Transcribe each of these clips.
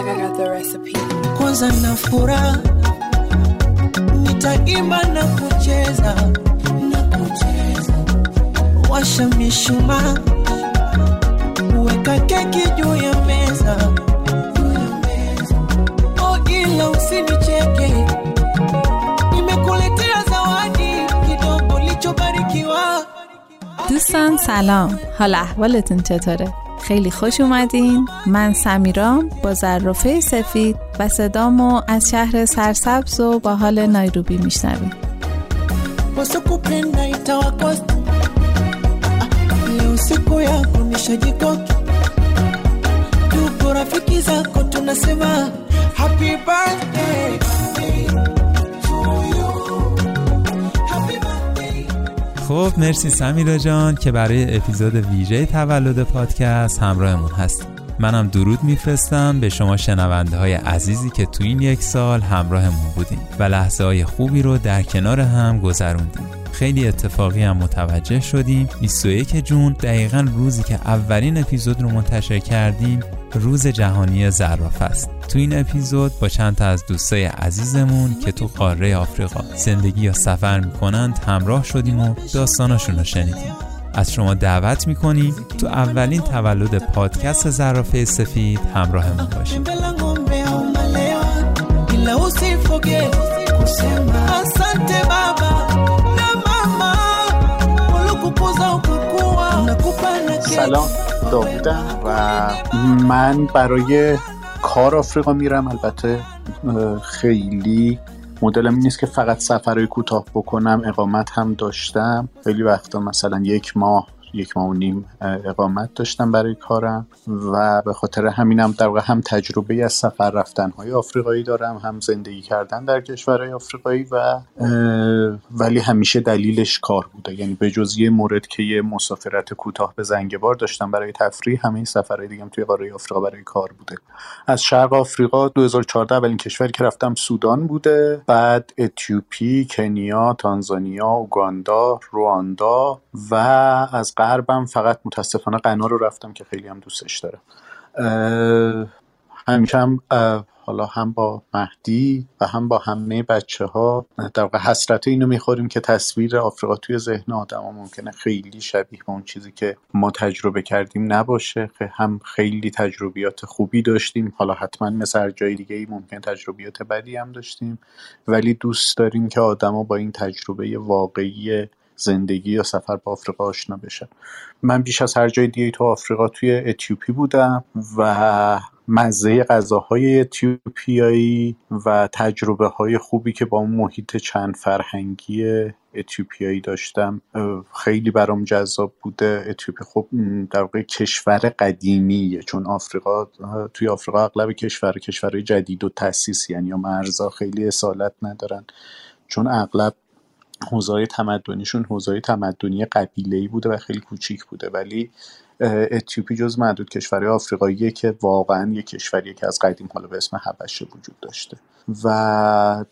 like I got the recipe. kwanza na furaha nitaimba na kucheza na kucheza washa mishumaa weka keki juu ya meza juu ya meza. oh ila usinicheke nimekuletea zawadi kidogo lichobarikiwa دوستان سلام حال احوالتون چطوره؟ خیلی خوش اومدین. من سمیرام با ذرافیس سفید و صدامو از شهر سرسبز و با حال نایروبی میشناvem خب مرسی سمیرا جان که برای اپیزود ویژه تولد پادکست همراهمون هست منم درود میفرستم به شما شنونده های عزیزی که تو این یک سال همراهمون بودین و لحظه های خوبی رو در کنار هم گذروندیم. خیلی اتفاقی هم متوجه شدیم. 21 جون دقیقا روزی که اولین اپیزود رو منتشر کردیم روز جهانی زرافه است. تو این اپیزود با چند تا از دوستای عزیزمون که تو قاره آفریقا زندگی یا سفر می‌کنند همراه شدیم و داستاناشون رو شنیدیم از شما دعوت می‌کنیم تو اولین تولد پادکست زرافه سفید همراهمون keki. سلام داوودم و من برای کار آفریقا میرم. البته خیلی مدلم نیست که فقط سفرهای کوتاه بکنم اقامت هم داشتم. خیلی وقتا مثلا یک ماه یک ماه و نیم اقامت داشتم برای کارم و به خاطر همینم در واقع هم تجربه از سفر رفتن های آفریقایی دارم هم زندگی کردن در کشورهای آفریقایی و ولی همیشه دلیلش کار بوده. یعنی به جز یه مورد که یه مسافرت کوتاه به زنگبار داشتم برای تفریح همه این سفرهای دیگه توی قاره آفریقا برای کار بوده. از شرق آفریقا 2014 اولین کشوری که رفتم سودان بوده بعد اتیوپی کنیا تانزانیا اوگاندا رواندا و از غربم فقط متاسفانه غنا رو رفتم که خیلی هم دوستش دارم اه، همیشه هم حالا هم با مهدی و هم با همه بچه ها در واقع حسرت اینو می‌خوریم که تصویر آفریقا توی ذهن آدم ها ممکنه خیلی شبیه به اون چیزی که ما تجربه کردیم نباشه. خ- هم خیلی تجربیات خوبی داشتیم. حالا حتما مثل هر جای دیگه ای ممکن تجربیات بدی هم داشتیم. ولی دوست داریم که آدما با این تجربه واقعی زندگی یا سفر به آفریقا آشنا بشن من بیش از هر جای دیگه تو آفریقا توی اتیوپی بودم و مزه غذاهای اتیوپیایی و تجربه های خوبی که با اون محیط چند فرهنگی اتیوپیایی داشتم. خیلی برام جذاب بوده. اتیوپی خب در واقع کشور قدیمیه. چون آفریقا توی آفریقا اغلب کشور کشورهای جدید و تاسیس یعنی یا مرزا خیلی اصالت ندارن. چون اغلب حوزه‌های تمدنیشون حوزه‌های تمدنی قبیله‌ای بوده و خیلی کوچیک بوده. ولی اتیوپی جز معدود کشورهای آفریقاییه که واقعا یک کشوریه که از قدیم حالا به اسم حبشه وجود داشته. و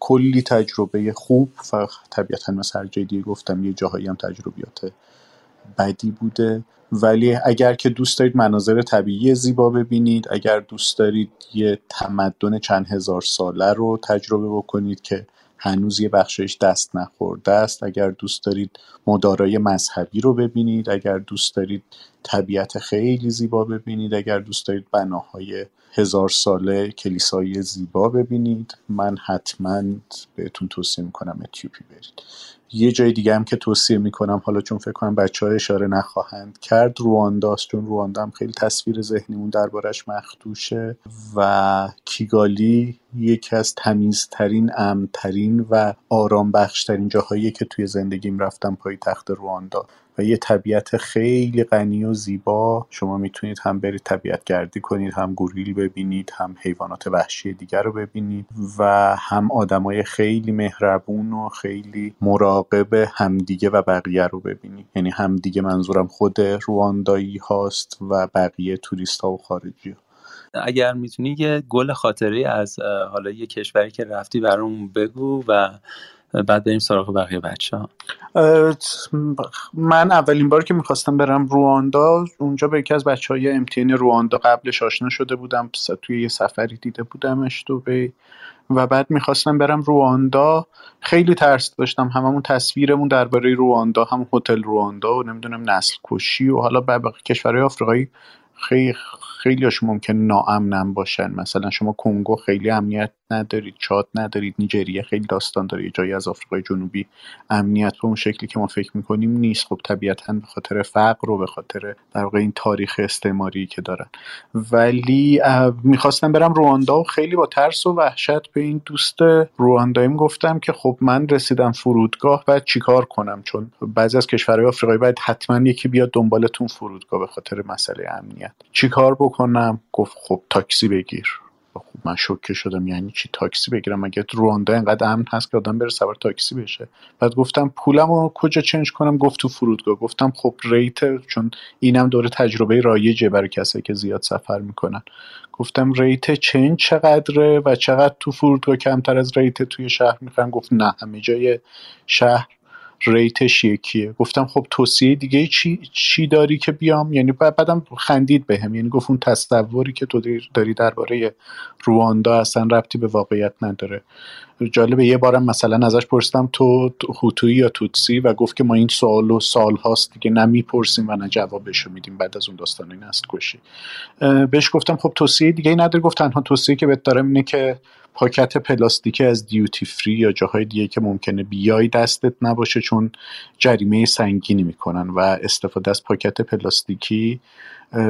کلی تجربه خوب و طبیعتا مثل هر جای دیگه گفتم یه جاهایی هم تجربیات بدی بوده. ولی اگر که دوست دارید مناظر طبیعی زیبا ببینید اگر دوست دارید یه تمدن چند هزار ساله رو تجربه بکنید که هنوز یه بخشش دست نخورده است. اگر دوست دارید مدارای مذهبی رو ببینید اگر دوست دارید طبیعت خیلی زیبا ببینید. اگر دوست دارید بناهای هزار ساله کلیسایی زیبا ببینید من حتما بهتون توصیه می‌کنم اتیوپی برید. یه جای دیگه هم که توصیه می‌کنم حالا چون فکر کنم بچه ها اشاره نخواهند کرد روانداست چون رواندا هم خیلی تصویر ذهنیمون دربارش مخدوشه و کیگالی یکی از تمیزترین امنترین و آرام بخشترین جاهایی که توی زندگیم رفتم پای تخت رواندا. و یه طبیعت خیلی غنی و زیبا شما می‌تونید هم برید طبیعت گردی کنید هم گوریل ببینید هم حیوانات وحشی دیگر رو ببینید و هم آدمای خیلی مهربون و خیلی مراقب همدیگه و بقیه رو ببینید یعنی همدیگه منظورم خود رواندایی هاست و بقیه توریست ها و خارجی. اگر می‌تونی یه گل خاطری از حالا یه کشوری که رفتی برامون بگو و بعد بریم سراغ بقیه بچه ها من اولین بار که می‌خواستم برم رواندا اونجا به یکی از بچه های امتحان رواندا قبلش آشنا شده بودم توی یه سفری دیده بودمش دوبی و بعد می‌خواستم برم رواندا. خیلی ترس داشتم. هممون تصویرمون درباره رواندا هم هتل رواندا و نمی‌دونم نسل کشی و حالا به کشورهای آفریقایی خیلی خیلیاش ممکن ناامنم باشن. مثلا شما کنگو خیلی امنیت ندارید چاد ندارید نیجریه خیلی داستان داره جایی از آفریقای جنوبی امنیت به اون شکلی که ما فکر می‌کنیم نیست. خب طبیعتا به خاطر فقر و به خاطر در واقع این تاریخ استعماری که دارن. ولی می‌خواستم برم رواندا و خیلی با ترس و وحشت به این دوست روانداییم گفتم که خب من رسیدم فرودگاه باید چیکار کنم؟ چون بعضی از کشورهای آفریقایی باید حتما یکی بیاد دنبالتون فرودگاه به خاطر مسئله امنیت. چیکار بکنم؟ گفت خب تاکسی بگیر. خب من شوکه شدم یعنی چی تاکسی بگیرم؟ مگه رواندا اینقدر امن هست که آدم بره سوار تاکسی بشه؟ بعد گفتم پولم رو کجا change کنم؟ گفت تو فرودگاه. گفتم خب rate چون اینم دوره تجربه رایجه برای کسایی که زیاد سفر می‌کنن. گفتم rate change چقدره و چقدر تو فرودگاه کمتر از rate توی شهر می‌خوان گفت نه همه جای شهر rate ش یکیه. گفتم خب توصیه دیگه چی, چی داری که بیام؟ یعنی بعدم خندید بهم. یعنی گفت اون تصوری که تو داری درباره رواندا اصلا ربطی به واقعیت نداره. جالبه یه بارم مثلا ازش پرسیدم تو هوتویی یا توتسی؟ و گفت که ما این سوال و سال هاست دیگه نه می‌پرسیم و نه جوابشو میدیم بعد از اون داستان نست کشی. بهش گفتم خب توصیه دیگه نداره گفت تنها توصیه که بهت دارم اینه که پاکت پلاستیکی از دیوتی فری یا جاهای دیگه که ممکنه بیای دستت نباشه چون جریمه سنگینی می‌کنن و استفاده از پاکت پلاستیکی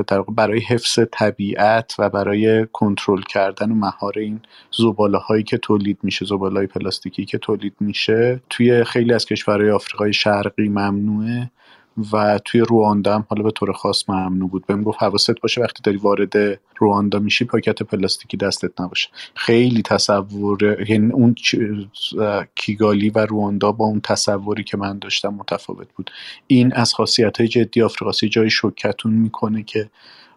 در برای حفظ طبیعت و برای کنترل کردن و مهار این زباله هایی که تولید میشه زباله های پلاستیکی که تولید میشه توی خیلی از کشورهای آفریقای شرقی ممنوعه. و توی رواندا هم حالا به طور خاص ممنوع بود. بهم گفت حواست باشه وقتی داری وارد رواندا میشی پاکت پلاستیکی دستت نباشه. خیلی تصور یعنی اون کیگالی و رواندا با اون تصوری که من داشتم متفاوت بود. این از خاصیت های جدی آفریقاسی جای شکتون می‌کنه که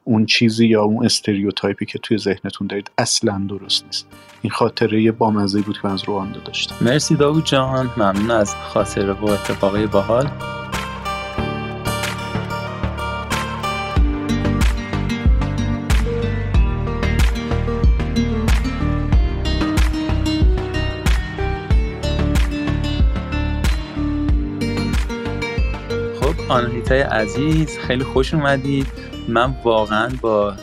اون چیزی یا اون استریوتایپی که توی ذهنتون دارید اصلا درست نیست. این خاطره بامزه بود که من از رواندا داشتم. مرسی داوود جان. ممنون از خاطره و اتفاقای باحال. آنالیتای عزیز خیلی خوش اومدید من واقعا با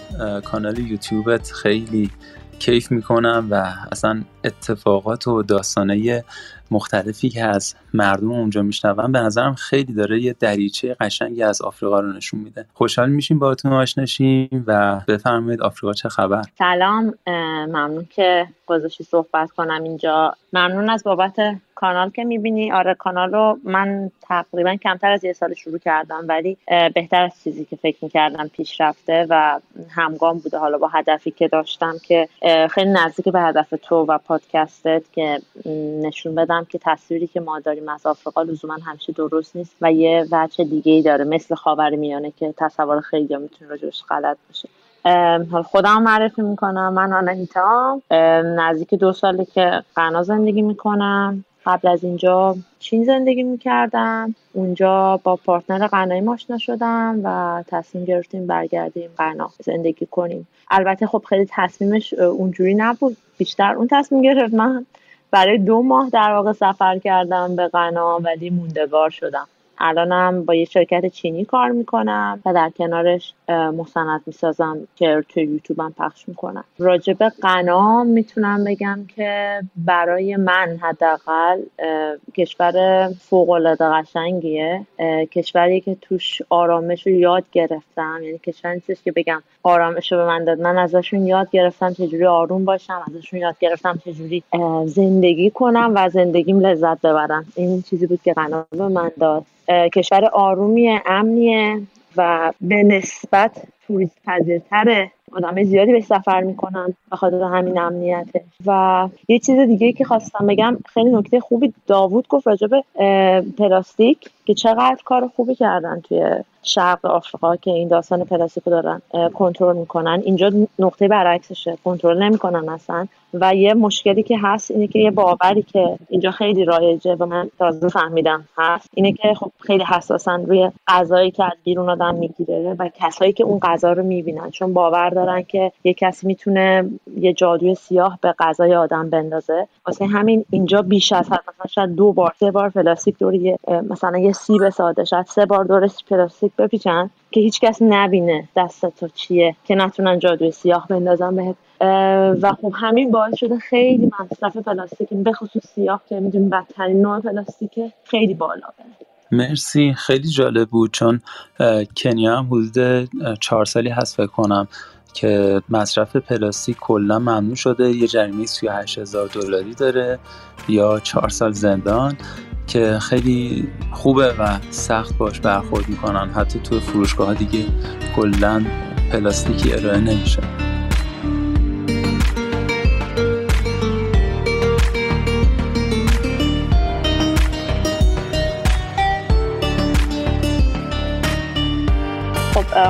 کانال یوتیوبت خیلی کیف می‌کنم و اصلا اتفاقات و داستانه مختلفی که از مردم اونجا میشنوم به نظرم خیلی داره یه دریچه قشنگی از آفریقا رو نشون میده. خوشحال میشیم باهاتون آشناشیم و بفرمایید آفریقا چه خبر؟ سلام ممنون که گذاشتی صحبت کنم اینجا. ممنون از بابت کانال که می‌بینی. آره کانال رو من تقریبا کمتر از یه سال شروع کردم ولی بهتر از چیزی که فکر می‌کردم پیش رفته و همگام بوده. حالا با هدفی که داشتم که خیلی نزدیک به هدف تو و پادکستت که نشون بدم که تصویری که ما داریم از آفریقا لزوما همیشه درست نیست و یه وجه دیگه ای داره مثل خاور میانه که تصور خیلی می‌تونه راجبش غلط باشه. حال خودم معرفی می‌کنم. من آنهیتا نزدیک دو ساله که غنا زندگی می‌کنم. قبل از اینجا چین زندگی می‌کردم. اونجا با پارتنر قنایی آشنا شدم و تصمیم گرفتیم برگردیم قنا زندگی کنیم. البته خب خیلی تصمیمش اونجوری نبود. بیشتر اون تصمیم گرفت من برای دو ماه در واقع سفر کردم به غنا ولی موندگار شدم. الانم با یه شرکت چینی کار می‌کنم و در کنارش مستند می‌سازم که توی یوتیوبم پخش می‌کنم. راجب قنا می‌تونم بگم که برای من حداقل کشور فوق العاده قشنگیه کشوری که توش آرامش رو یاد گرفتم. یعنی کشوری نیستش که بگم آرامش رو به من داد. من ازشون یاد گرفتم چجوری آروم باشم ازشون یاد گرفتم چجوری زندگی کنم و زندگیم لذت ببرم. این چیزی بود که قنا به من داد. کشور آرومیه امنیه و به نسبت توریست پذیرتره آدم زیادی به سفر می‌کنن به خاطر همین امنیته و یه چیز دیگه که خواستم بگم خیلی نکته خوبی داوود گفت راجع به پلاستیک. که چقدر کار خوبی کردن توی شرق آفریقا که این داستان پلاستیک رو دارن کنترل می‌کنن. اینجا نقطه برعکسشه کنترل نمی‌کنن اصلا. و یه مشکلی که هست اینه که یه باوری که اینجا خیلی رایجه و من تازه فهمیدم هست اینه که خب خیلی حساسن روی غذایی که از بیرون آدم می‌گیره و کسایی که اون غذا رو می‌بینن. چون باور دارن که یه کسی می‌تونه یه جادوی سیاه به غذای آدم بندازه. واسه همین اینجا بیش از حد مثلا شاید دو بار سه بار پلاستیک دور مثلا یه سیب ساده شاید سه بار دورش پلاستیک بپیچن که هیچ کس نبینه دست تو چیه. که نتونن جادوی سیاه بندازن بهت. و خب همین باعث شده خیلی مصرف پلاستیک به خصوص سیاه که می‌دونیم بدترین نوع پلاستیک خیلی بالا بره. مرسی. خیلی جالب بود چون کنیا هم حدود چهار سالی هست فکر کنم. که مصرف پلاستیک کلا ممنوع شده. یه جریمه 38 هزار دلاری داره یا چهار سال زندان که خیلی خوبه و سخت باش برخورد می‌کنن. حتی تو فروشگاه دیگه کلا پلاستیکی ارائه نمیشه.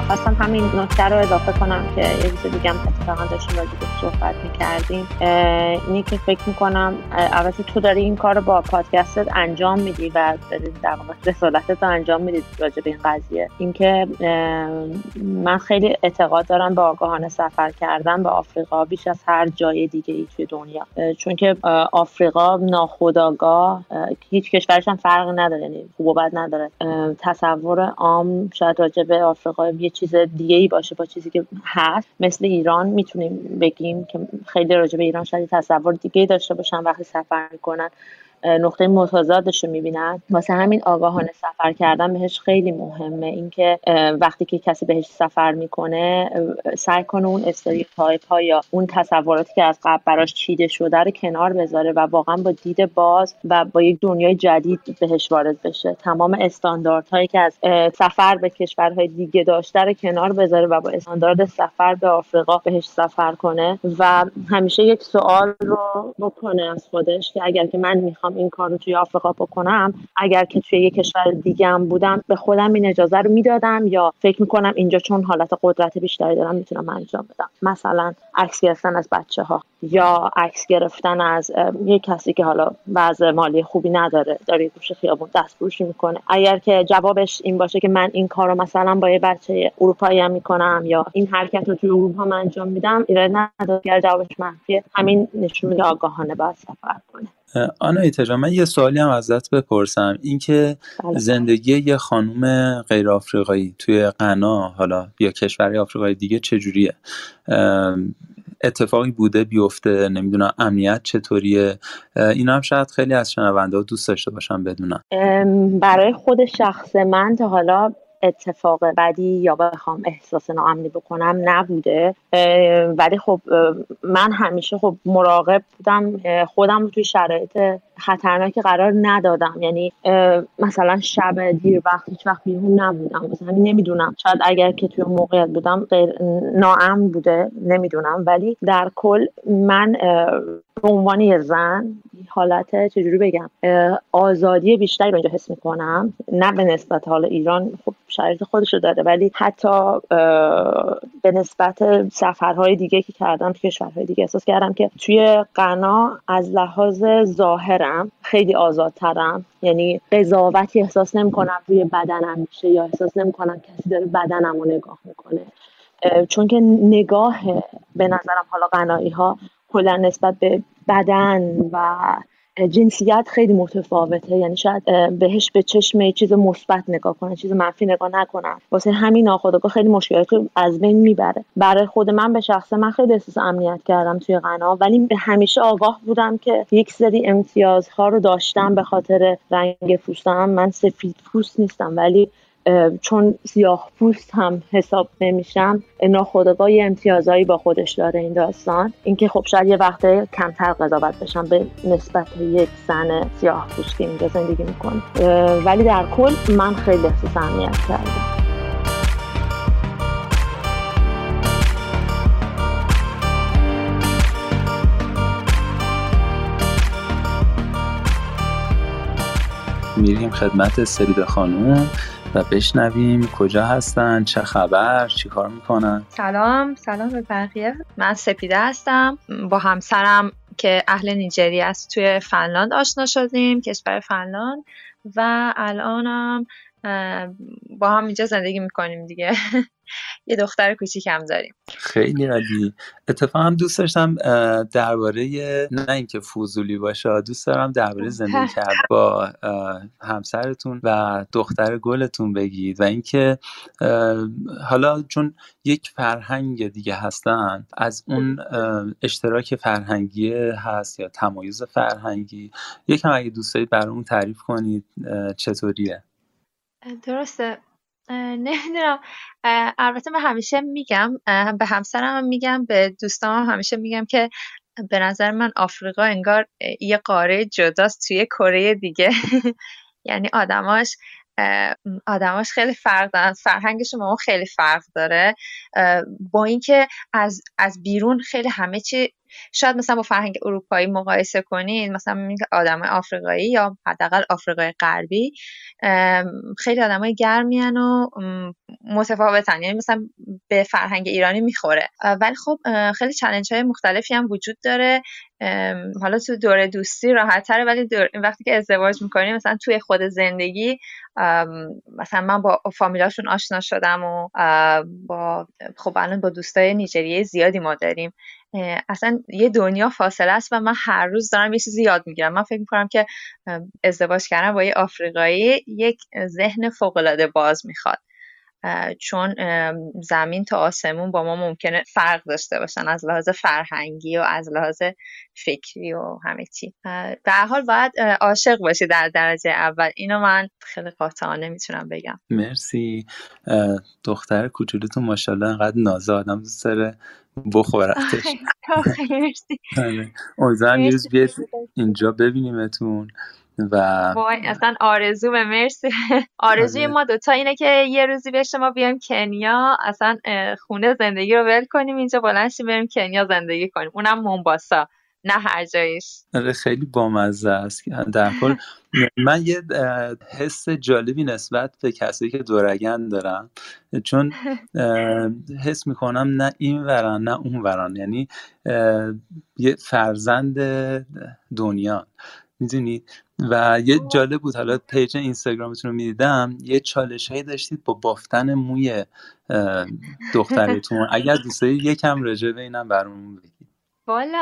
خواستم همین نکته رو اضافه کنم که یه چیز دیگه هم اتفاقا داشتیم راجع به صحبت می‌کردیم. اینی که فکر می‌کنم البته تو داری این کار رو با پادکستت انجام میدی و در واقع رسالتت رو انجام میدی راجع به این قضیه. اینکه من خیلی اعتقاد دارم به آگاهانه سفر کردن به آفریقا بیش از هر جای دیگه ای توی دنیا. چون که آفریقا ناخودآگاه هیچ کشورش هم فرق نداره یعنی خوب و بد نداره. تصور عام شاید راجع به آفریقا یه چیز دیگه ای باشه با چیزی که هست. مثل ایران می‌تونیم بگیم که خیلی راجع به ایران شاید تصور دیگه داشته باشن وقتی سفر می‌کنن. نقطه متضادش رو می‌بینن. واسه همین آگاهانه سفر کردن بهش خیلی مهمه. اینکه وقتی که کسی بهش سفر می‌کنه سعی کنه اون استریوتایپ ها یا اون تصوراتی که از قبل براش چیده شده رو کنار بذاره و واقعا با دید باز و با یک دنیای جدید بهش وارد بشه. تمام استانداردهایی که از سفر به کشورهای دیگه داشته رو کنار بذاره و با استاندارد سفر به آفریقا بهش سفر کنه. و همیشه یک سوال رو بکنه از خودش که اگر که من می‌خوام این کار رو توی آفریقا بکنم اگر که توی یک کشور دیگه هم بودم به خودم این اجازه رو می‌دادم یا فکر می‌کنم اینجا چون حالت قدرت بیشتری دارم می‌تونم انجام بدم. مثلا عکس گرفتن از بچه ها یا عکس گرفتن از یک کسی که حالا وضع مالی خوبی نداره داره گوشه خیابون دست فروشی می‌کنه. اگر که جوابش این باشه که من این کار رو مثلا با یه بچه اروپایی هم می‌کنم یا این حرکت رو توی اروپا انجام میدم ایراد نداره. جوابش منفیه همین نشون میده آگاهانه باید سفر کنه. آنا من یه سوالی هم ازت بپرسم. اینکه بله. زندگی یه خانوم غیر آفریقایی توی غنا حالا یا کشوری آفریقایی دیگه چجوریه؟ اتفاقی بوده بیفته نمی‌دونم امنیت چطوریه؟ اینا هم شاید خیلی از شنونده دوست داشته باشم بدونم برای خود شخص من تا حالا اتفاق بدی یا بخوام احساس ناامنی بکنم نبوده. ولی خب من همیشه خب مراقب بودم خودم توی شرایط خطرناکی قرار ندادم. یعنی مثلا شب دیر وقت هیچ وقت بیرون نبودم. مثلا نمی‌دونم. شاید اگر که توی موقعیت بودم غیر ناامن بوده نمی‌دونم. ولی در کل من به عنوان یه زن حالت چجوری بگم آزادی بیشتری رو اینجا حس می‌کنم. نه به نسبت حال ایران خب شرایط خودش رو داره. ولی حتی به نسبت سفرهای دیگه که کردم توی کشورهای دیگه احساس کردم که توی غنا از لحاظ خیلی آزادترم. یعنی قضاوتی احساس نمی‌کنم روی بدنم میشه یا احساس نمی‌کنم کسی داره بدنم رو نگاه می‌کنه. چون که نگاه به نظرم حالا قنایی ها کلا نسبت به بدن و جنسیت خیلی متفاوته. یعنی شاید بهش به چشم چیز مثبت نگاه کنن چیز منفی نگاه نکنن. واسه همین ناخودآگاه خیلی مشکلات رو از بین می‌بره. برای خود من به شخص من خیلی احساس امنیت کردم توی غنا. ولی به همیشه آگاه بودم که یک سری امتیازها رو داشتم به خاطر رنگ پوستم. من سفید پوست نیستم ولی چون سیاه پوست هم حساب نمیشم ناخودآگاه یه امتیازایی با خودش داره این داستان. اینکه خب شاید یه وقت کمتر قضاوت بشم به نسبت یک زن سیاه پوستی اینجا زندگی می‌کنه. ولی در کل من خیلی احساس اهمیت کردم. میریم خدمت سریده خانوم و بشنویم کجا هستن چه خبر چی کار می‌کنن؟ سلام سلام به بقیه. من سپیده هستم. با همسرم که اهل نیجری است توی فنلاند آشنا شدیم کشور فنلاند. و الانم با هم اینجا زندگی می‌کنیم دیگه. یه دختر کوچیکم داریم. خیلی عالی. اتفاقا دوست داشتم درباره نه اینکه فوزولی باشه دوست دارم درباره زندگی کرد با همسرتون و دختر گلتون بگید و اینکه حالا چون یک فرهنگ دیگه هستن از اون اشتراک فرهنگی هست یا تمایز فرهنگی یکم اگه دوست دارید برامون تعریف کنید چطوریه؟ درسته. نمی‌دونم. البته من همیشه میگم به همسرم میگم به دوستام همیشه میگم که به نظر من آفریقا انگار یه قاره جداست توی کره دیگه. یعنی آدماش آدماش خیلی فرق دارن فرهنگشون با ما خیلی فرق داره. با اینکه از از بیرون خیلی همه چی شاید مثلا با فرهنگ اروپایی مقایسه کنید مثلا آدم آفریقایی یا حداقل آفریقای غربی خیلی آدمای گرمیان و متفاوتن. یعنی مثلا به فرهنگ ایرانی می‌خوره. ولی خب خیلی چلنج های مختلفی هم وجود داره. حالا تو دوره دوستی راحت تره ولی وقتی که ازدواج می‌کنیم مثلا توی خود زندگی مثلا من با فامیلاشون آشنا شدم و با خب الان با دوستای نیجریه زیادی ما داریم. اصلا یه دنیا فاصله است و من هر روز دارم یه چیزی یاد می‌گیرم. من فکر می‌کنم که ازدواج کردن با یه آفریقایی یک ذهن فوقالعاده باز می‌خواد. چون زمین تا آسمون با ما ممکنه فرق داشته باشن از لحاظ فرهنگی و از لحاظ فکری و همه چی. در حال باید عاشق باشی در درجه اول. اینو من خیلی قاطعانه می‌تونم بگم. مرسی. دختر کوچولوتون ماشاءالله انقدر نازه آدم دوست داره. بخورتش آره. امیدوارم یه روز بیاد اینجا ببینیمتون. و وای اصلا آرزو به مرسی. آرزوی آره. ما دوتا اینه که یه روزی به شما بیایم کنیا. اصلا خونه زندگی رو ول کنیم اینجا بلنشیم بریم کنیا زندگی کنیم. اونم مونباسا نه هر جایش. آره خیلی بامزه است. در کل من یه حس جالبی نسبت به کسایی که دورگن دارم چون حس می‌کنم نه این وران نه اون وران یعنی یه فرزند دنیا. می‌دونید و یه جالب بود حالا page اینستاگرامتون رو می‌دیدم یه چالش هایی داشتید با بافتن موی دخترتون اگر دوست داری یکم راجع به اینم برامون بگید. والا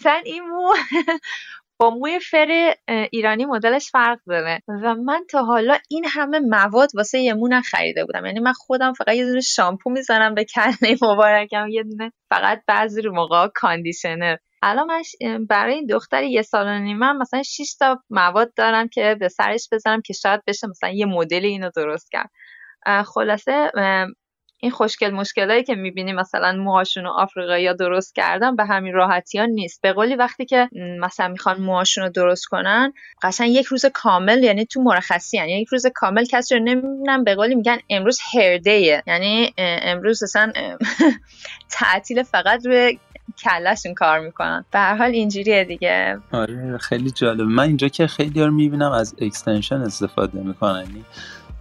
اصلا این مو با موی فر ایرانی مدلش فرق داره. و من تا حالا این همه مواد واسه یه مو نخریده بودم. یعنی من خودم فقط یه دونه شامپو می‌زنم به کله مبارکم یه دونه فقط بعضی موقع conditioner. الان من برای این دختر یه سال و نیمه مثلا 6 تا مواد دارم که به سرش بزنم که شاید بشه مثلا یه مدل اینو درست کرد. خلاصه این خوشگل مشکلایی که می‌بینی مثلا موهاشون رو آفریقایی درست کردن به همین راحتی ها نیست. به قولی وقتی که مثلا می‌خوان موهاشون رو درست کنن قشنگ یک روز کامل یعنی تو مرخصی یعنی یک روز کامل کسی رو نمی‌بینن. به قولی میگن امروز هردیه یعنی امروز اصلا تعطیل فقط روی کلشون کار می‌کنن. به هر حال اینجوریه دیگه. آره خیلی جالب من اینجا که خیلی ها می‌بینم از extension استفاده می‌کنن. یعنی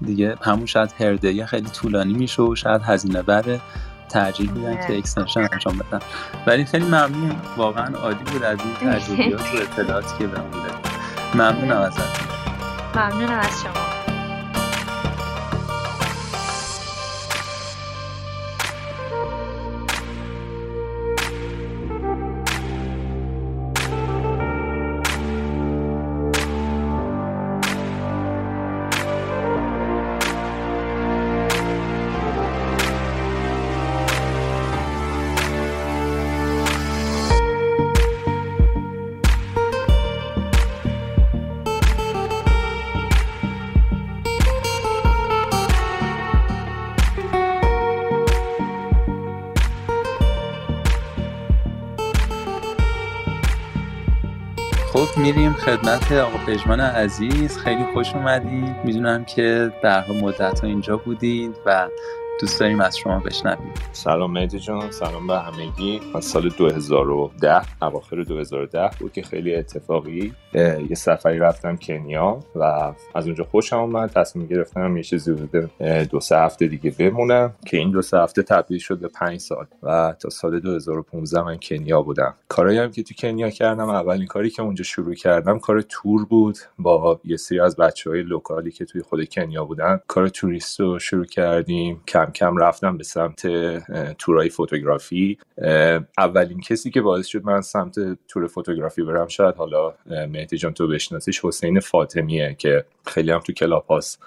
دیگه همون شاید هر دفعه خیلی طولانی میشه و شاید هزینه بره. ترجیح میدن که extension انجام بدن. ولی خیلی ممنون. واقعا عالی بود از این تجربیات و اطلاعاتی که بهمون ممنونم ازت. ممنونم از شما. خب میریم خدمت آقا پژمان عزیز. خیلی خوش اومدید می‌دونم که در مدت ها اینجا بودید و دوست داریم از شما بشنویم. سلام مهدی جان سلام به همگی. من سال 2010 اواخر 2010 بود که خیلی اتفاقی یه سفری رفتم کنیا و از اونجا خوشم اومد. تصمیم گرفتم یه چیزی بوده دو سه هفته دیگه بمونم که این دو سه هفته تبدیل شد به پنج سال و تا سال 2015 من کنیا بودم. کارایی هم که تو کنیا کردم اولین کاری که اونجا شروع کردم کار تور بود با یه سری از بچه های لوکالی که توی خود کنیا بودن. کار توریست رو شروع کردیم کم کم رفتم به سمت تورای photography. اولین کسی که باعث شد من سمت تور photography برم شاید حالا مهدی جان تو بشناسیش حسین فاطمیه که خیلی هم تو Clubhouse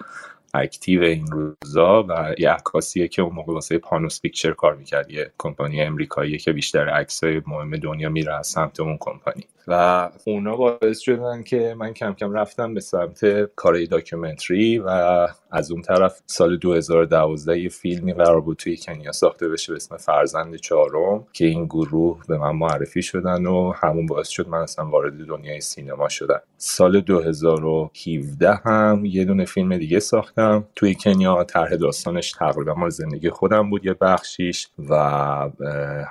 active این روزا و یه عکاسیه که اون موقع واسه Panos Pictures کار می‌کرد یه کمپانی امریکایی که بیشتر عکسای مهم دنیا میره از سمت اون کمپانی. و اونا باعث شدن که من کم کم رفتم به سمت کارهای documentary و از اون طرف سال 2012 یه فیلمی قرار بود توی کنیا ساخته بشه به اسم فرزند چهارم که این گروه به من معرفی شدن و همون باعث شد من اصلا وارد دنیای سینما شدم. سال 2017 هم یه دونه فیلم دیگه ساختم. توی کنیا طرح داستانش تقریبا مال زندگی خودم بود یه بخشیش و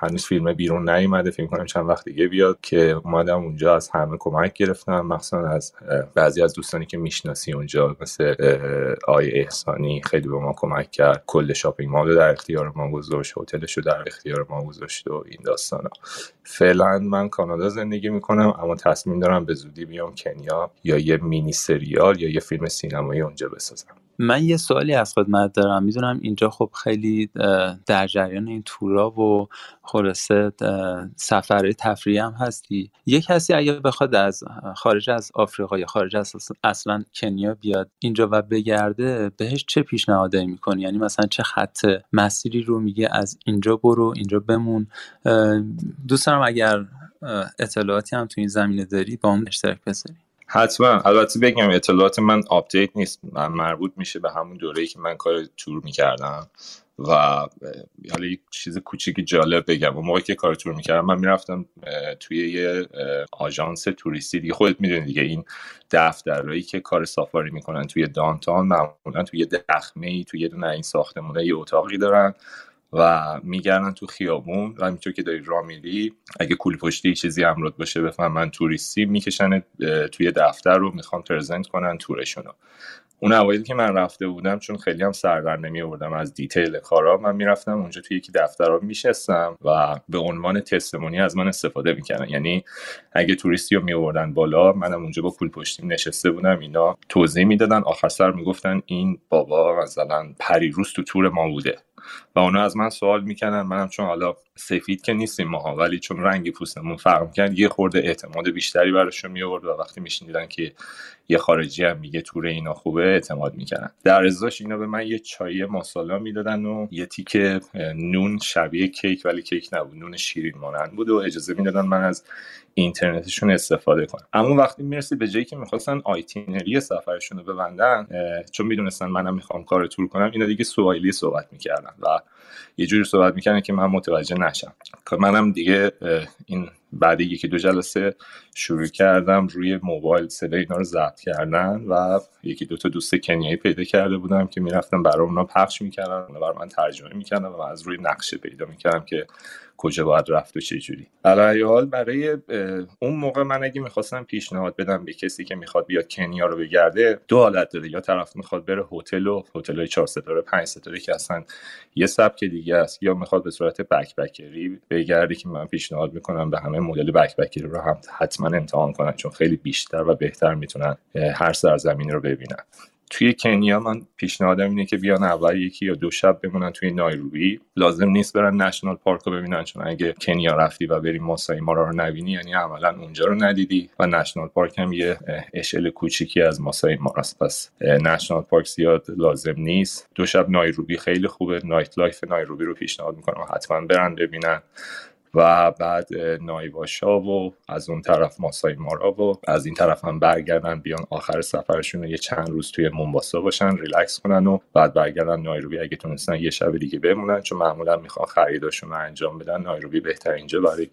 هنوز فیلم بیرون نیومده. فیلم کنم چند وقت دیگه بیاد که اومدم اونجا از همه کمک گرفتم. مخصوصا از بعضی از دوستانی که می‌شناسی اونجا مثل آی احسانی خیلی به ما کمک کرد. کل شاپینگ مال در اختیار ما گذاشت هتلش رو در اختیار ما گذاشت و این داستانا فعلا من کانادا زندگی می‌کنم اما تصمیم دارم به زودی بیام کنیا یا یه مینی سریال یا یه فیلم سینمایی اونجا بسازم. من یه سوالی از خدمت دارم. می‌دونم اینجا خب خیلی در جریان این تورا و خلاصه سفر تفریحی هم هستی. یه کسی اگر بخواد از خارج از آفریقا یا خارج از اصلا کنیا بیاد اینجا و بگرده بهش چه پیشنهادی می‌کنی؟ یعنی مثلا چه خط مسیری رو میگه از اینجا برو اینجا بمون؟ دوست دارم اگر اطلاعاتی هم تو این زمینه داری باهامون اشتراک بذاری حتما. البته بگم اطلاعات من update نیست. من مربوط میشه به همون دوره‌ای که من کار تور می‌کردم و حالا یک چیز کوچیک جالب بگم. اون موقعی که کار تور می‌کردم من می‌رفتم توی یه آژانس توریستی دیگه. خودت می‌دونی دیگه این دفترهایی که کار سافاری می‌کنن توی دانتان معمولا توی یه دخمه ای توی یه دونه این ساختمونه یه اتاقی دارن. و میگردن تو خیابون و همینطور که داری راه میری اگه کول پشتی چیزی امراد باشه بفهم من توریستی می‌کشن توی دفتر رو می‌خوان پرزنت کنن تورشونو اون اوایلی که من رفته بودم چون خیلی هم سردر نمی آوردم از دیتیل کارا من می‌رفتم اونجا توی یکی دفترها میشستم و به عنوان تستمونی از من استفاده می‌کردن. یعنی اگه توریستی رو میوردن بالا منم اونجا با پول پشتیم نشسته بودم اینا توضیح می‌دادن آخر سر می‌گفتن این بابا مثلا پریروز تو تور ما بوده. و اونا از من سوال می‌کنن. منم چون حالا سفید که نیستیم ماها ولی چون رنگ پوستمون فرق کرد یه خورده اعتماد بیشتری براشون میورد و وقتی میشنیدن که یه خارجی هم میگه تور اینا خوبه اعتماد می‌کنن در ازاش اینا به من یه چای ماسالا می‌دادن و یه تیکه نون شبیه کیک ولی کیک نبود. نون شیرین مانند بود و اجازه می‌دادن من از اینترنتشون استفاده کنم. اما وقتی می‌رسی به جایی که می‌خواستن itinerary سفرشون رو ببندن چون می‌دونستن منم می‌خوام کار تور کنم اینا دیگه سواحیلی صحبت می‌کردن. و یه جوری صحبت می‌کردن که من متوجه نشم. منم دیگه این بعد یکی دو جلسه شروع کردم روی موبایل صدای اینا رو ضبط کردن و یکی دو تا دوست کنیایی پیدا کرده بودم که می‌رفتم برای اونا پخش می‌کردم اونا برای من ترجمه می‌کردن و از روی نقشه پیدا می‌کردم که کجا باید رفت و چه جوری حال برای اون موقع من اگه می‌خواستم پیشنهاد بدم به کسی که می‌خواد بیاد کنیا رو بگرده دو حالت داره. یا طرف می‌خواد بره هتل و هتل های 4 ستاره 5 ستاره که اصلا یه سبک دیگه است یا می‌خواد به صورت بک بکری بگرده که من پیشنهاد می‌کنم به همه مدل بک بکری رو هم حتما امتحان کنن چون خیلی بیشتر و بهتر می‌تونن هر سرزمینی رو ببینن. توی کنیا من پیشنهادم اینه که بیان اول یکی یا دو شب بمونن توی نایروبی. لازم نیست برن نشنال پارک رو ببینن چون اگه کنیا رفتی و بری ماسای مارا رو نبینی یعنی عملا اونجا رو ندیدی و نشنال پارک هم یه اشل کوچیکی از ماسای ماراست پس national park زیاد لازم نیست. دو شب نایروبی خیلی خوبه. nightlife نایروبی رو پیشنهاد می‌کنم. حتما برن ببینن. و بعد نایواشا و از اون طرف ماسای مارا و از این طرف هم برگردن بیان آخر سفرشون یه چند روز توی مومباسا باشن ریلکس کنن و بعد برگردن نایروبی اگه تونستن یه شب دیگه بمونن چون معمولا می‌خوان خریداشون رو انجام بدن نایروبی بهترین جا برای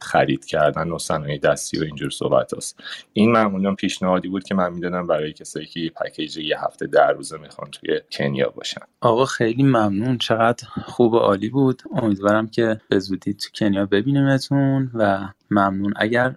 خرید کردن و صنایع دستی و اینجور صحبت هست این معمولا پیشنهادی بود که من می‌دادم برای کسایی که پکیج یه هفته در روزه می‌خوان توی کنیا باشن. آقا خیلی ممنون چقدر خوب و عالی بود. امیدوارم که به زودی تو کنیا ببینیمتون و ممنون. اگر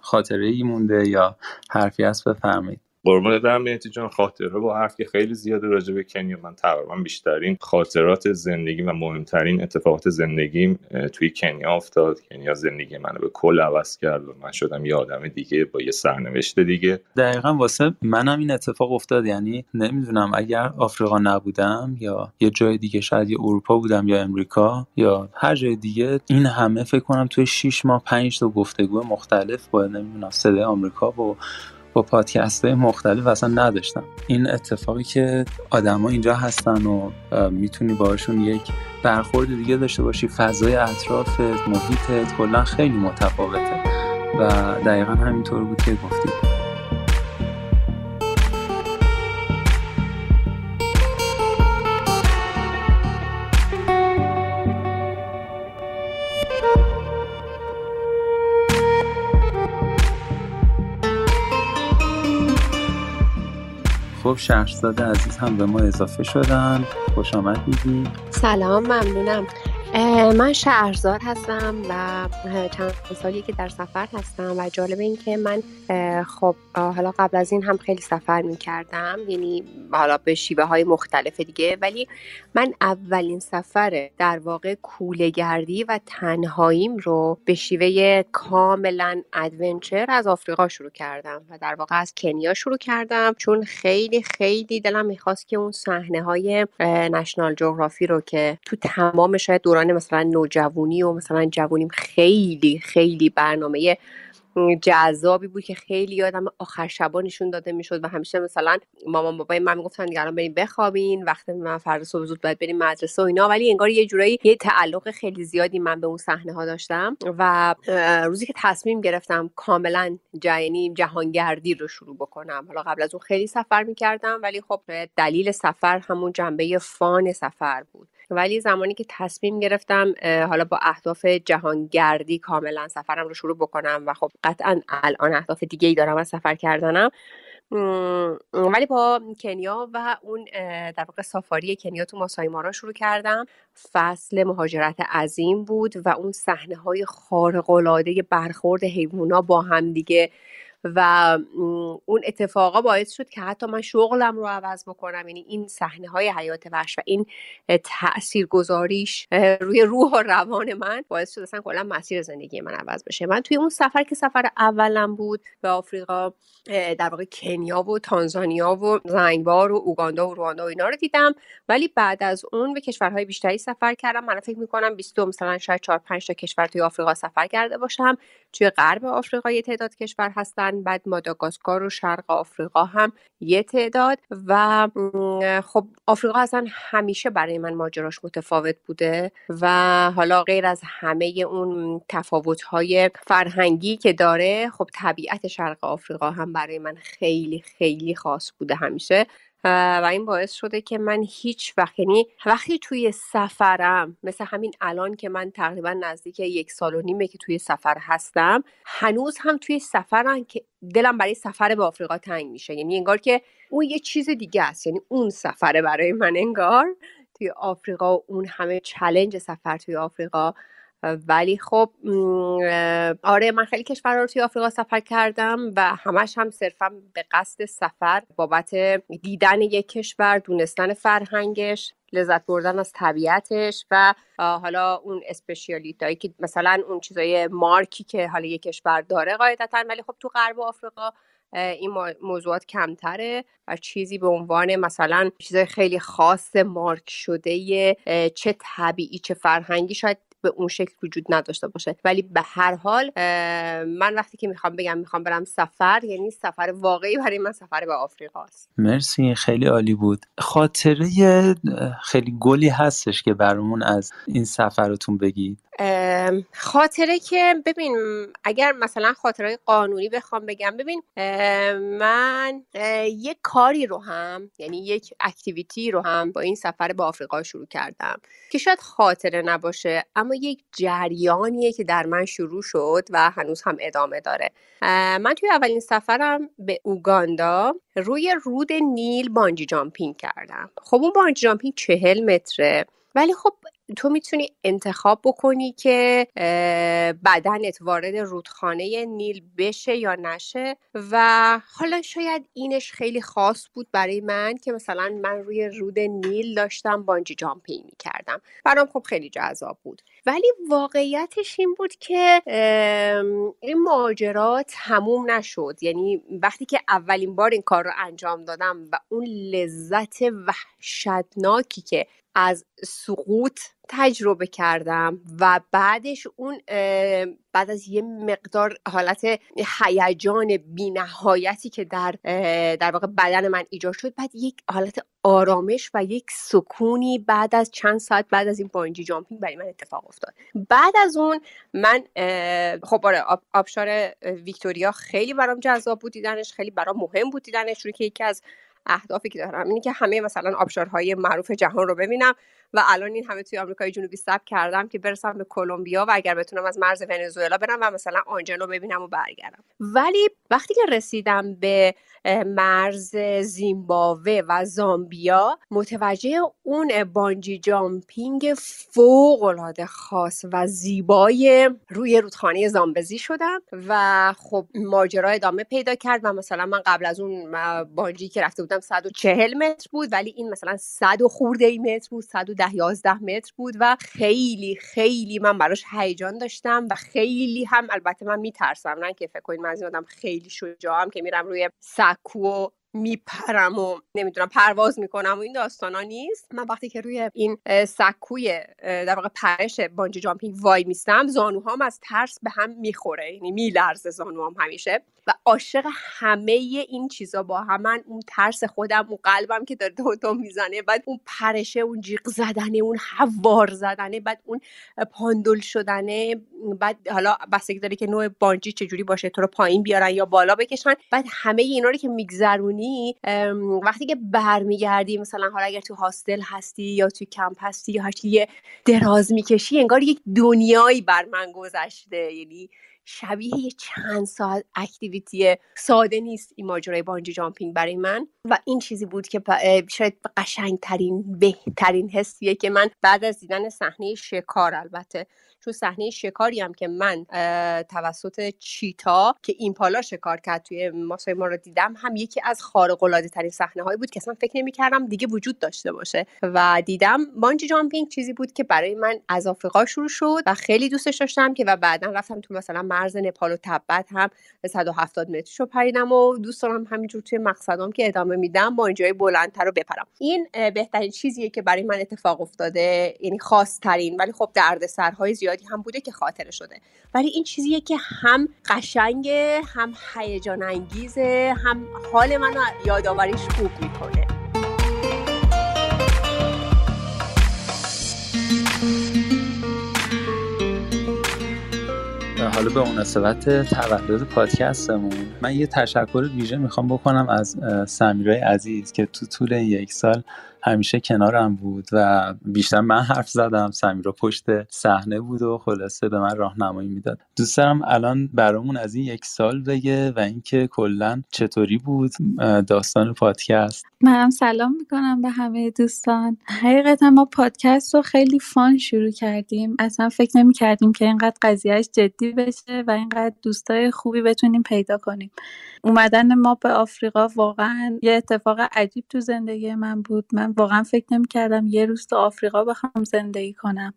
خاطره ای مونده یا حرفی هست بفرمایید. قربون دارم مهدی جان. خاطره با حرف که خیلی زیاده راجع به کنیا. من تقریبا بیشترین خاطرات زندگی و مهمترین اتفاقات زندگیم توی کنیا افتاد. کنیا زندگی منو به کل عوض کرد و من شدم یه آدم دیگه با یه سرنوشت دیگه. دقیقا واسه منم این اتفاق افتاد. یعنی نمی‌دونم اگر آفریقا نبودم یا یه جای دیگه شاید یه اروپا بودم یا امریکا یا هر جای دیگه این همه فکر کنم توی 6 ماه 5 تا گفتگو مختلف با نمی‌دونم صدای آمریکا و با پادکست های مختلف اصلا نداشتم. این اتفاقی که آدما اینجا هستن و می‌تونی باشون یک برخورد دیگه داشته باشی فضای اطرافت محیطت کلا خیلی متفاوته. و دقیقا همینطور بود که گفتی. خب شهرزاد عزیز هم به ما اضافه شدن. خوش آمد سلام ممنونم. من شهرزاد هستم و چند سالی که در سفر هستم و جالب این که من خب حالا قبل از این هم خیلی سفر می کردم یعنی حالا به شیوه های مختلف دیگه ولی من اولین سفر در واقع کولهگردی و تنهاییم رو به شیوه کاملا ادونچر از آفریقا شروع کردم و در واقع از کنیا شروع کردم چون خیلی خیلی دلم می‌خواست که اون صحنه های نشنال جغرافی رو که تو تمام شاید دوران مثلا نوجوانی و مثلا جوونیم خیلی خیلی برنامه جذابی بود که خیلی یادم آخر شبا نشون داده می‌شد و همیشه مثلا مامان بابای من می‌گفتن دیگه الان بریم بخوابین وقت من فردا صبح زود باید بریم مدرسه و اینا. ولی انگار یه جورایی یه تعلق خیلی زیادی من به اون صحنه ها داشتم و روزی که تصمیم گرفتم کاملا یعنی جهانگردی رو شروع بکنم. حالا قبل از اون خیلی سفر می‌کردم ولی خب دلیل سفر همون جنبه فان سفر بود. ولی زمانی که تصمیم گرفتم حالا با اهداف جهانگردی کاملا سفرم رو شروع بکنم و خب قطعا الان اهداف دیگه ای دارم از سفر کردنم. ولی با کنیا و اون در واقع سافاری کنیا تو ماسای مارا شروع کردم. فصل مهاجرت عظیم بود و اون صحنه های خارق العاده برخورد حیوونا با هم دیگه و اون اتفاقا باعث شد که حتی من شغلم رو عوض بکنم. یعنی این صحنه های حیات وحش و این تأثیر گذاریش روی روح و روان من باعث شد اصلا کلا مسیر زندگی من عوض بشه. من توی اون سفر که سفر اولم بود به آفریقا در واقع کنیا و تانزانیا و زنگبار و اوگاندا و رواندا و اینا رو دیدم. ولی بعد از اون به کشورهای بیشتری سفر کردم. من فکر می‌کنم 20 مثلا شاید 4 5 تا کشور توی آفریقا سفر کرده باشم. توی غرب آفریقا یه تعداد کشور هستن. بعد ماداگاسکار و شرق آفریقا هم یه تعداد و خب آفریقا اصلا همیشه برای من ماجراش متفاوت بوده و حالا غیر از همه اون تفاوت‌های فرهنگی که داره خب طبیعت شرق آفریقا هم برای من خیلی خیلی خاص بوده همیشه. و این باعث شده که من هیچ وقت یعنی وقتی توی سفرم مثل همین الان که من تقریبا نزدیک یک سال و نیمه که توی سفر هستم هنوز هم توی سفرم که دلم برای سفر به آفریقا تنگ میشه. یعنی انگار که اون یه چیز دیگه است. یعنی اون سفره برای من انگار توی آفریقا و اون همه چلنج سفر توی آفریقا ولی خب آره من خیلی کشورها رو توی آفریقا سفر کردم و همش هم صرفا به قصد سفر بابت دیدن یک کشور دونستن فرهنگش لذت بردن از طبیعتش و حالا اون اسپشیالیت هایی که مثلا اون چیزای مارکی که حالا یک کشور داره قاعدتا ولی خب تو غرب آفریقا این موضوعات کمتره و چیزی به عنوان مثلا چیزای خیلی خاص مارک شده چه طبیعی چه فرهنگی شاید به اون شکل وجود نداشته باشه. ولی به هر حال من وقتی که می‌خوام بگم می‌خوام برم سفر یعنی سفر واقعی برای من سفر به آفریقا است. مرسی خیلی عالی بود. خاطره خیلی گلی هستش که برامون از این سفرتون بگید. خاطره که ببین اگر مثلا خاطره قانونی بخوام بگم ببین من یک کاری رو هم یعنی یک اکتیویتی رو هم با این سفر به آفریقا شروع کردم که شاید خاطره نباشه اما یک جریانیه که در من شروع شد و هنوز هم ادامه داره. من توی اولین سفرم به اوگاندا روی رود نیل بانجی جامپینگ کردم. خب اون بانجی جامپینگ چهل متره ولی خب تو می‌تونی انتخاب بکنی که بدنت وارد رودخانه نیل بشه یا نشه و حالا شاید اینش خیلی خاص بود برای من که مثلا من روی رود نیل داشتم بانجی جامپینگ می‌کردم. برام خب خیلی جذاب بود. ولی واقعیتش این بود که این ماجرا تموم نشد. یعنی وقتی که اولین بار این کار رو انجام دادم و اون لذت وحشتناکی که از سقوط تجربه کردم و بعدش اون بعد از یه مقدار حالت هیجان بینهایتی که در در واقع بدن من ایجاد شد بعد یک حالت آرامش و یک سکونی بعد از چند ساعت بعد از این بانجی جامپینگ برای من اتفاق افتاد. بعد از اون من خب آره آب- آبشار ویکتوریا خیلی برام جذاب بود دیدنش خیلی برام مهم بود دیدنش چون که یکی از اهدافی که دارم اینه که همه مثلا آبشارهای معروف جهان رو ببینم و الان این همه توی آمریکای جنوبی ثبت کردم که برسم به کلمبیا و اگر بتونم از مرز ونزوئلا برم و مثلا آنجا رو ببینم و برگردم. ولی وقتی که رسیدم به مرز زیمبابوه و زامبیا متوجه اون بانجی جامپینگ فوق العاده خاص و زیبای روی رودخانه زامبزی شدم و خب ماجرا ادامه پیدا کرد و مثلا من قبل از اون بانجی که رفته بودم 140 متر بود ولی این مثلا 100 و خورده ای متر بود 110 11 متر بود و خیلی خیلی من براش هیجان داشتم و خیلی هم البته من میترسم نه که فکر کنید من از این آدم خیلی شجاعم که میرم روی سکو و میپرم و نمی‌دونم پرواز می‌کنم و این داستانا نیست. من وقتی که روی این سکوی در واقع پرش بانجی جامپینگ وای میستم زانوهام از ترس به هم می‌خوره. یعنی میلرزه زانوهام همیشه. و عاشق همه این چیزا با هم. من اون ترس خودم اون قلبم که داره دو دو می‌زنه بعد اون پرشه اون جیغ زدنه اون حوار زدنه بعد اون پاندول شدنه بعد حالا بستگی داره که نوع بانجی چجوری باشه تو رو پایین بیارن یا بالا بکشن. بعد همه اینا رو که میگذرونی وقتی که برمیگردی مثلا حالا اگر تو هاستل هستی یا تو کمپ هستی یا هر چی یه دراز می‌کشی انگار یک دنیایی بر من گذشته. یعنی شبیه یه چند ساعت اکتیویتی ساده نیست این ماجرای بانجی جامپینگ برای من. و این چیزی بود که شاید قشنگترین بهترین حسیه که من بعد از دیدن صحنه شکار البته چون صحنه شکاری هم که من توسط چیتا که ایمپالا شکار کرد توی ماسای ما رو دیدم هم یکی از خارق العاده ترین صحنه هایی بود که اصلا فکر نمی کردم دیگه وجود داشته باشه. و دیدم بانجی جامپینگ چیزی بود که برای من از آفریقا شروع شد و خیلی دوستش داشتم که و بعدا رفتم تو مثلا مرز نپال و تبت هم 170 مترش رو پریدم و دوست دارم همینجور توی مقصدام که ادامه میدم با اینجای بلندتر رو بپرم. این بهترین چیزیه که برای من اتفاق افتاده یعنی خاص ترین ولی خب دردسرهای زیادی هم بوده که خاطره شده. ولی این چیزیه که هم قشنگه هم هیجان انگیزه هم حال منو یادآوریش خوب می‌کنه. حالا به مناسبت تولد پادکستمون من یه تشکر ویژه می‌خوام بکنم از سمیرای عزیز که تو طول یک سال همیشه کنارم بود و بیشتر من حرف زدم. سمیرا پشت صحنه بود و خلاصه به من راهنمایی می‌داد. دوست دارم الان برامون از این یک سال بگه و اینکه کلا چطوری بود داستان پادکست. منم سلام می‌کنم به همه دوستان. حقیقتا ما پادکست رو خیلی فان شروع کردیم. اصلا فکر نمی کردیم که اینقدر قضیهش جدی بشه و اینقدر دوستای خوبی بتونیم پیدا کنیم. اومدن ما به آفریقا واقعا یه اتفاق عجیب تو زندگی من بود. من واقعا فکر نمی کردم یه روز تو آفریقا بخوام زندگی کنم.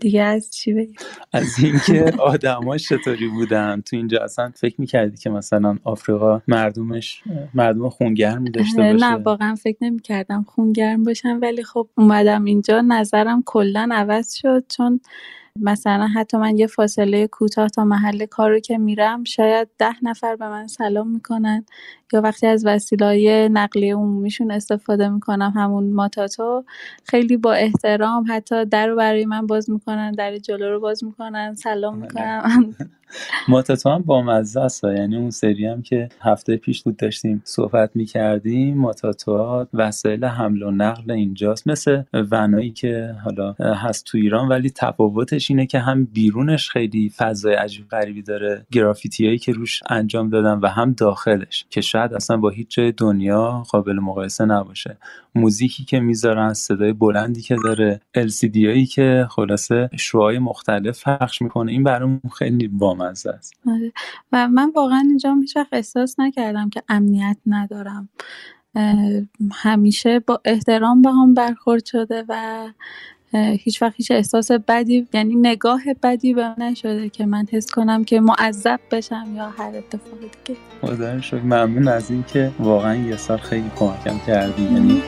دیگه از چی بگم از اینکه آدماش چطوری بودن؟ تو اینجا اصلا فکر می‌کردی که مثلا آفریقا مردمش مردم خونگرمی داشته باشه؟ نه واقعا فکر نمی کردم خونگرم باشم. ولی خب اومدم اینجا نظرم کلا عوض شد چون مثلا حتی من یه فاصله کوتاه تا محل کار رو که میرم شاید ده نفر به من سلام می‌کنن یا وقتی از وسیله نقلیه عمومیشون استفاده می‌کنم همون ماتاتو خیلی با احترام حتی در رو برای من باز می‌کنن در جلو رو باز می‌کنن سلام بله. ماتاتو هم با مزه است یعنی اون سری هم که هفته پیش بود داشتیم صحبت می‌کردیم ماتاتو وسایل حمل و نقل اینجاست. مثل ونایی که حالا هست تو ایران ولی تفاوتش اینه که هم بیرونش خیلی فضای عجیب غریبی داره. گرافیتی هایی که روش انجام دادن و هم داخلش که شاید اصلا با هیچ جای دنیا قابل مقایسه نباشه. موزیکی که می‌ذارن صدای بلندی که داره LCD هایی که خلاصه شوهای مختلف پخش می‌کنه. این برام خیلی بامزه است. آره. و من واقعا اینجا وقت احساس نکردم که امنیت ندارم. همیشه با احترام با هم برخورد شده و هیچ وقت هیچ احساس بدی یعنی نگاه بدی به من نشده که من حس کنم که معذب بشم یا هر اتفاق دیگه. خدا شکر. ممنون از اینکه واقعا یه سال خیلی کمکم کردی. یعنی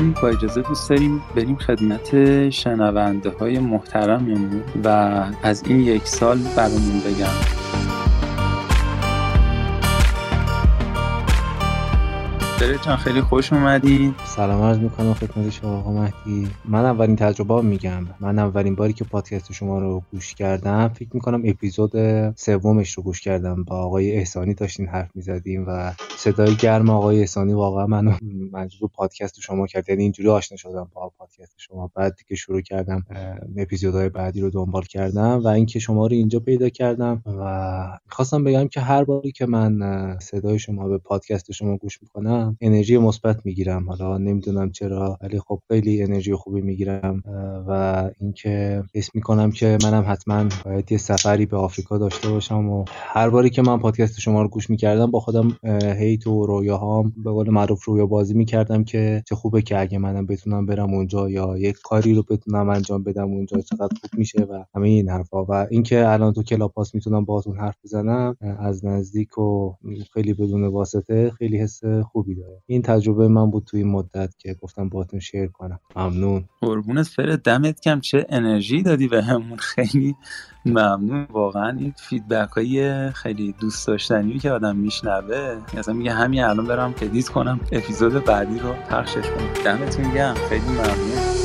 الان با اجازه دوست داریم بریم خدمت شنونده های محترممون و از این یک سال برامون بگم. جان خیلی خوش اومدین. سلام عرض می‌کنم خدمت شما آقا مهدی. من اولین تجربه میگم. من اولین باری که پادکست شما رو گوش کردم فکر می‌کنم اپیزود سومش رو گوش کردم. با آقای احسانی داشتین حرف می‌زدیم و صدای گرم آقای احسانی واقعا منو مجذوب پادکست شما کرد. یعنی اینجوری آشنا شدم با پادکست شما. بعد که شروع کردم اپیزودهای بعدی رو دنبال کردم و اینکه شما رو اینجا پیدا کردم و می‌خواستم بگم که هر باری که من صدای شما به پادکست شما گوش می‌کنم انرژی مثبت می‌گیرم. حالا نمی‌دونم چرا ولی خب خیلی انرژی خوبی می‌گیرم. و اینکه حس می‌کنم که منم حتما باید یه سفری به آفریقا داشته باشم و هر باری که من پادکست شما رو گوش می‌کردم با خودم هیت و رویاهام به قول معروف رویا بازی می‌کردم که چه خوبه که اگه منم بتونم برم اونجا یا یک کاری رو بتونم انجام بدم اونجا چقدر خوب میشه و همه این حرفا. و اینکه الان تو کلاپاس می‌تونم باهاتون حرف بزنم از نزدیک و خیلی بدون واسطه خیلی حس خوبی داره این تجربه من بود توی مدت که گفتم باهاتون share کنم. ممنون. قربونت فره دمت کم چه انرژی دادی بهمون. خیلی ممنون. واقعا این feedback های خیلی دوست داشتنی که آدم میشنوه. مثلا میگه همین الان برم edit کنم. اپیزود بعدی رو پخشش کنم. دمتون گرم. خیلی ممنون.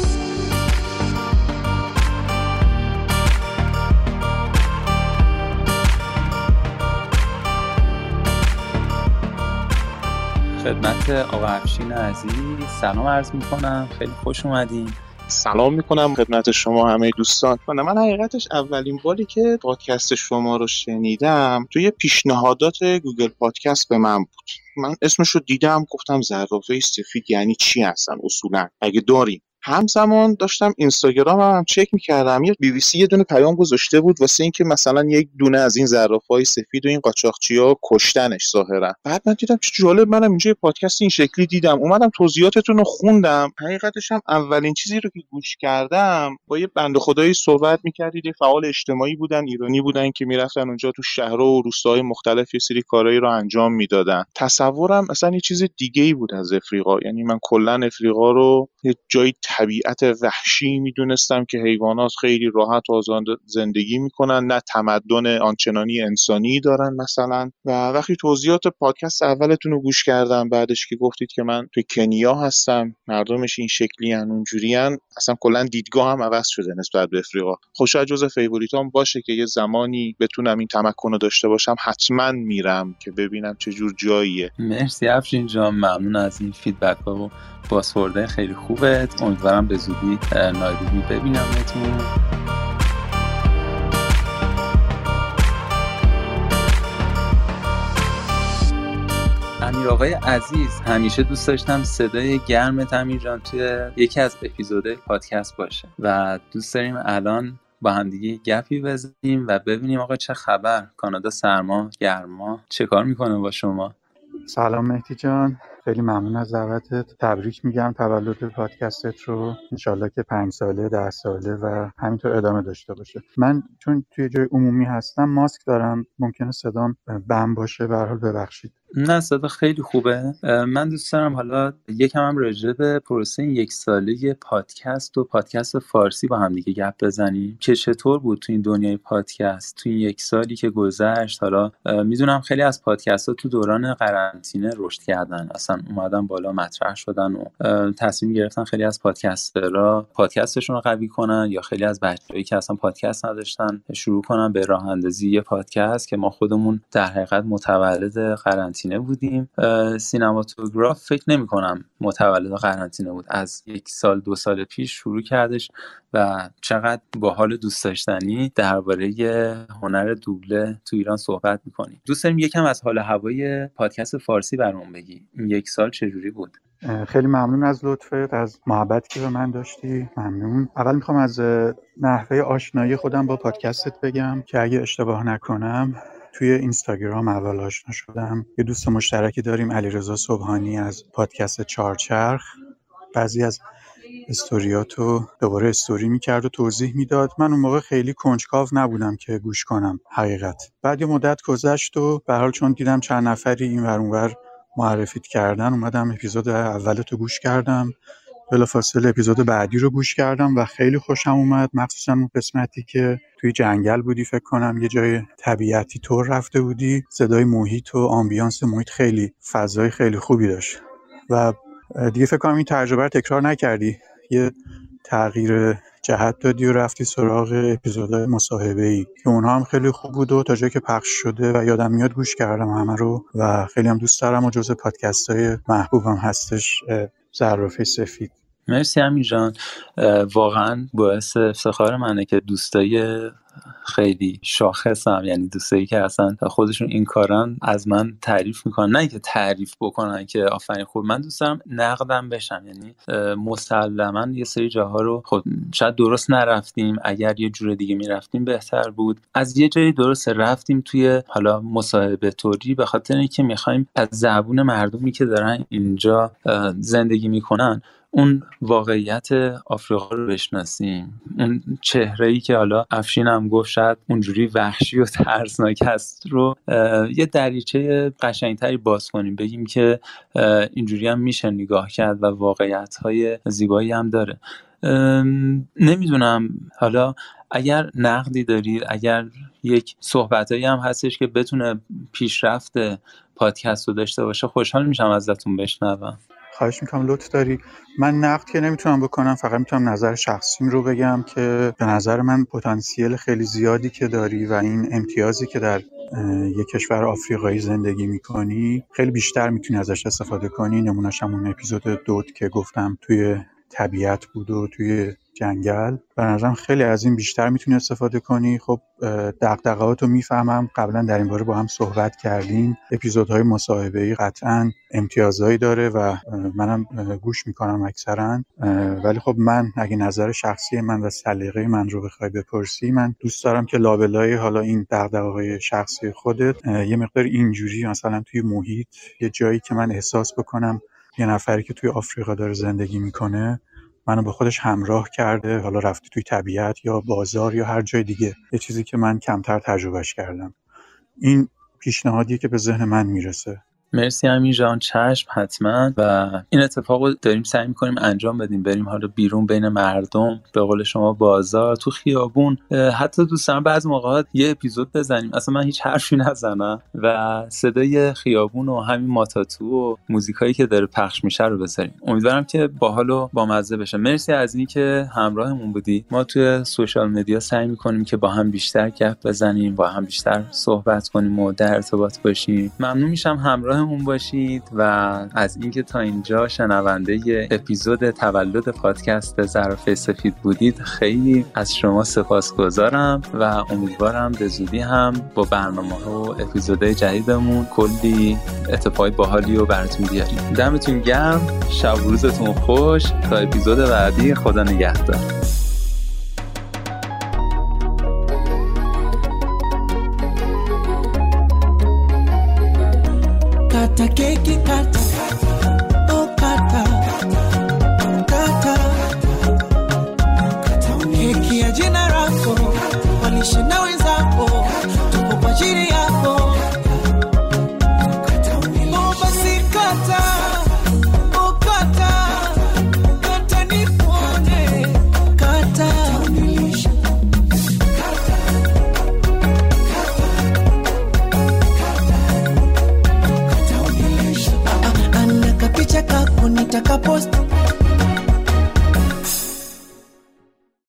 خدمت آقا افشین عزیز. سلام عرض می‌کنم. خیلی خوش اومدین. سلام می‌کنم خدمت شما همه دوستان. من من حقیقتش اولین باری که پادکست شما رو شنیدم توی پیشنهادات Google Podcast به من بود. من اسمش رو دیدم گفتم زرافه سفید یعنی چی هستن اصولا؟ اگه داریم همزمان داشتم اینستاگرام هم, هم چک می‌کردم. یه بی بی سی یه دونه پیام گذاشته بود واسه اینکه مثلا یک دونه از این های سفید و این قاچاقچی ها کشتنش ظاهرا. بعد من دیدم چه جالب منم اینجا پادکست این شکلی دیدم. اومدم توضیحاتتون رو خوندم. حقیقتش هم اولین چیزی رو که گوش کردم با یه بنده خدایی صحبت می‌کردید یه فعال اجتماعی بودن ایرانی بودن که می‌رفتن اونجا تو شهرها و روستاهای مختلف یه سری کارهایی رو انجام می‌دادن. تصورم اصلا یه چیز دیگه ای بود از افریقا. یعنی من کلا افریقا رو یه جای طبیعت وحشی می‌دونستم که حیوانات خیلی راحت آزاد زندگی می‌کنن نه تمدن آنچنانی انسانی دارن مثلا. و وقتی توضیحات پادکست اولتون رو گوش کردم بعدش که گفتید که من توی کنیا هستم مردمش این شکلی هن اونجوری هن. اصلا کلا دیدگاه هم عوض شده نسبت به افریقا. خوشا جز favorite ام باشه که یه زمانی بتونم این تمکن رو داشته باشم حتما میرم که ببینم چه جور جاییه. مرسی افشین جان ممنون از این feedback و بازخورده خیلی خوبه امیدوارم به زودی نایروبی ببینمتون امیر آقای عزیز همیشه دوست داشتم صدای گرمت امیر جان توی یکی از اپیزودهای پادکست باشه و دوست داریم الان با همدیگه گپی بزنیم و ببینیم آقا چه خبر. کانادا سرما گرما چه کار می‌کنه با شما؟ سلام مهدی جان. خیلی ممنون از دعوتت. تبریک میگم تولد پادکستت رو. انشالله که پنج ساله ده ساله و همینطور ادامه داشته باشه. من چون توی جای عمومی هستم ماسک دارم. ممکنه صدام بم باشه. به حال ببخشید. نه صدا خیلی خوبه. من دوست دارم حالا یکم هم راجع به پروسه یک ساله پادکست و پادکست فارسی با هم دیگه گپ بزنیم. که چطور بود تو این دنیای پادکست؟ تو این یک سالی که گذشت حالا می‌دونم خیلی از پادکست ها تو دوران قرنطینه رشد کردن. اصلا اومدن بالا مطرح شدن و تصمیم گرفتن خیلی از پادکسترها پادکستشون رو قوی کنن یا خیلی از بچه‌ای که اصلا پادکست نداشتن شروع کنن به راه اندازی یه پادکست که ما خودمون در حقیقت متولد قرنطینه بودیم. سینماتوگراف فکر نمی کنم متولد قرنطینه بود. از یک سال دو سال پیش شروع کردش و چقدر با حال دوست داشتنی درباره هنر دوبله تو ایران صحبت می‌کنیم. دوست داریم یکم از حال هوای پادکست فارسی برامون بگی یک سال چجوری بود؟ خیلی ممنون از لطفت از محبت که به من داشتی. ممنون. اول می‌خوام از نحوه آشنایی خودم با پادکستت بگم که اگه اشتباه نکنم توی اینستاگرام اول آشنا شدم. یه دوست مشترکی داریم علیرضا صبحانی از پادکست چارچرخ. بعضی از استوریاتو دوباره استوری می‌کرد و توضیح می‌داد. من اون موقع خیلی کنجکاو نبودم که گوش کنم حقیقت. بعد یه مدت گذشت و به حال چون دیدم چند نفری این ور معرفیت کردن اومدم اپیزود اولتو گوش کردم. بلافاصله اپیزود بعدی رو گوش کردم و خیلی خوشم اومد. مخصوصا اون قسمتی که توی جنگل بودی فکر کنم یه جای طبیعتی طور رفته بودی. صدای محیط و آمبیانس محیط خیلی فضای خیلی خوبی داشت. و دیگه فکر کنم این تجربه رو تکرار نکردی. یه تغییر جهت دادی و رفتی سراغ اپیزودهای مصاحبه ای که اونها هم خیلی خوب بود و تا جایی که پخش شده و یادم میاد گوش کردم همه رو و خیلی هم دوست دارم و جز پادکست های محبوبم هستش زرافه سفید. مرسی امیر جان. واقعا باعث افتخار منه که دوستای خیلی شاخصم یعنی دوستایی که اصلا خودشون این کارن از من تعریف می‌کنن. نه که تعریف بکنن که آفرین خوب من دوست دارم نقدم بشم یعنی مسلما یه سری جاها رو خود شاید درست نرفتیم اگر یه جور دیگه می‌رفتیم بهتر بود. از یه جایی درست رفتیم توی حالا مصاحبه طوری به خاطر اینکه می‌خوایم از زبون مردمی که دارن اینجا زندگی می‌کنن اون واقعیت آفریقا رو بشناسیم. اون چهره ای که حالا افشین هم گفت شاید اونجوری وحشی و ترسناک هست رو یه دریچه قشنگتری باز کنیم. بگیم که اینجوری هم میشه نگاه کرد و واقعیت های زیبایی هم داره. نمی‌دونم. حالا اگر نقدی دارید اگر یک صحبتایی هم هستش که بتونه پیشرفت پادکست رو داشته باشه خوشحال میشم ازتون بشنوم. خواهش می‌کنم لطف داری. من نقد که نمی‌تونم بکنم فقط می‌تونم نظر شخصیم رو بگم که به نظر من پتانسیل خیلی زیادی که داری و این امتیازی که در یک کشور آفریقایی زندگی می‌کنی خیلی بیشتر می‌تونی ازش استفاده کنی. نمونهش همون اپیزود دوت که گفتم توی طبیعت بود و توی جنگل. به نظرم خیلی از این بیشتر می‌تونی استفاده کنی. خب دقدقهات رو می‌فهمم. قبلا در این باره با هم صحبت کردیم. اپیزودهای مصاحبه ای قطعا امتیازهایی داره و منم گوش می‌کنم اکثرا. ولی خب من اگه نظر شخصی من و سلیقه من رو بخوای بپرسی من دوست دارم که لابلای حالا این دقدقه‌های شخصی خودت یه مقدار اینجوری مثلا توی محیط یه جایی که من احساس بکنم یه نفری که توی آفریقا داره زندگی می‌کنه منو به خودش همراه کرده حالا رفته توی طبیعت یا بازار یا هر جای دیگه. یه چیزی که من کمتر تجربهش کردم. این پیشنهادیه که به ذهن من می‌رسه. مرسی امین جان چشم حتما. و این اتفاق رو داریم سعی می‌کنیم انجام بدیم. بریم حالا بیرون بین مردم به قول شما بازار تو خیابون. حتی دوستان بعض موقعات یه اپیزود بزنیم. اصلا من هیچ حرفی نزنم. و صدای خیابون و همین ماتاتو و موزیکایی که داره پخش میشه رو بذاریم. امیدوارم که باحال و بامزه بشه. مرسی از اینکه همراهمون بودی. ما توی سوشال مدیا سعی می‌کنیم که با هم بیشتر گپ بزنیم با هم بیشتر صحبت کنیم و در ارتباط باشیم. ممنون میشم همراه همراهمون باشید و از اینکه تا اینجا شنونده اپیزود تولد پادکست ظرف سفید بودید خیلی از شما سپاسگزارم و امیدوارم به زودی هم با برنامه و اپیزودهای جدیدمون کلی اتفاقی باحالی رو براتون بیاریم. دمتون گرم شب روزتون خوش. تا اپیزود بعدی خدا نگهدار. te quiero.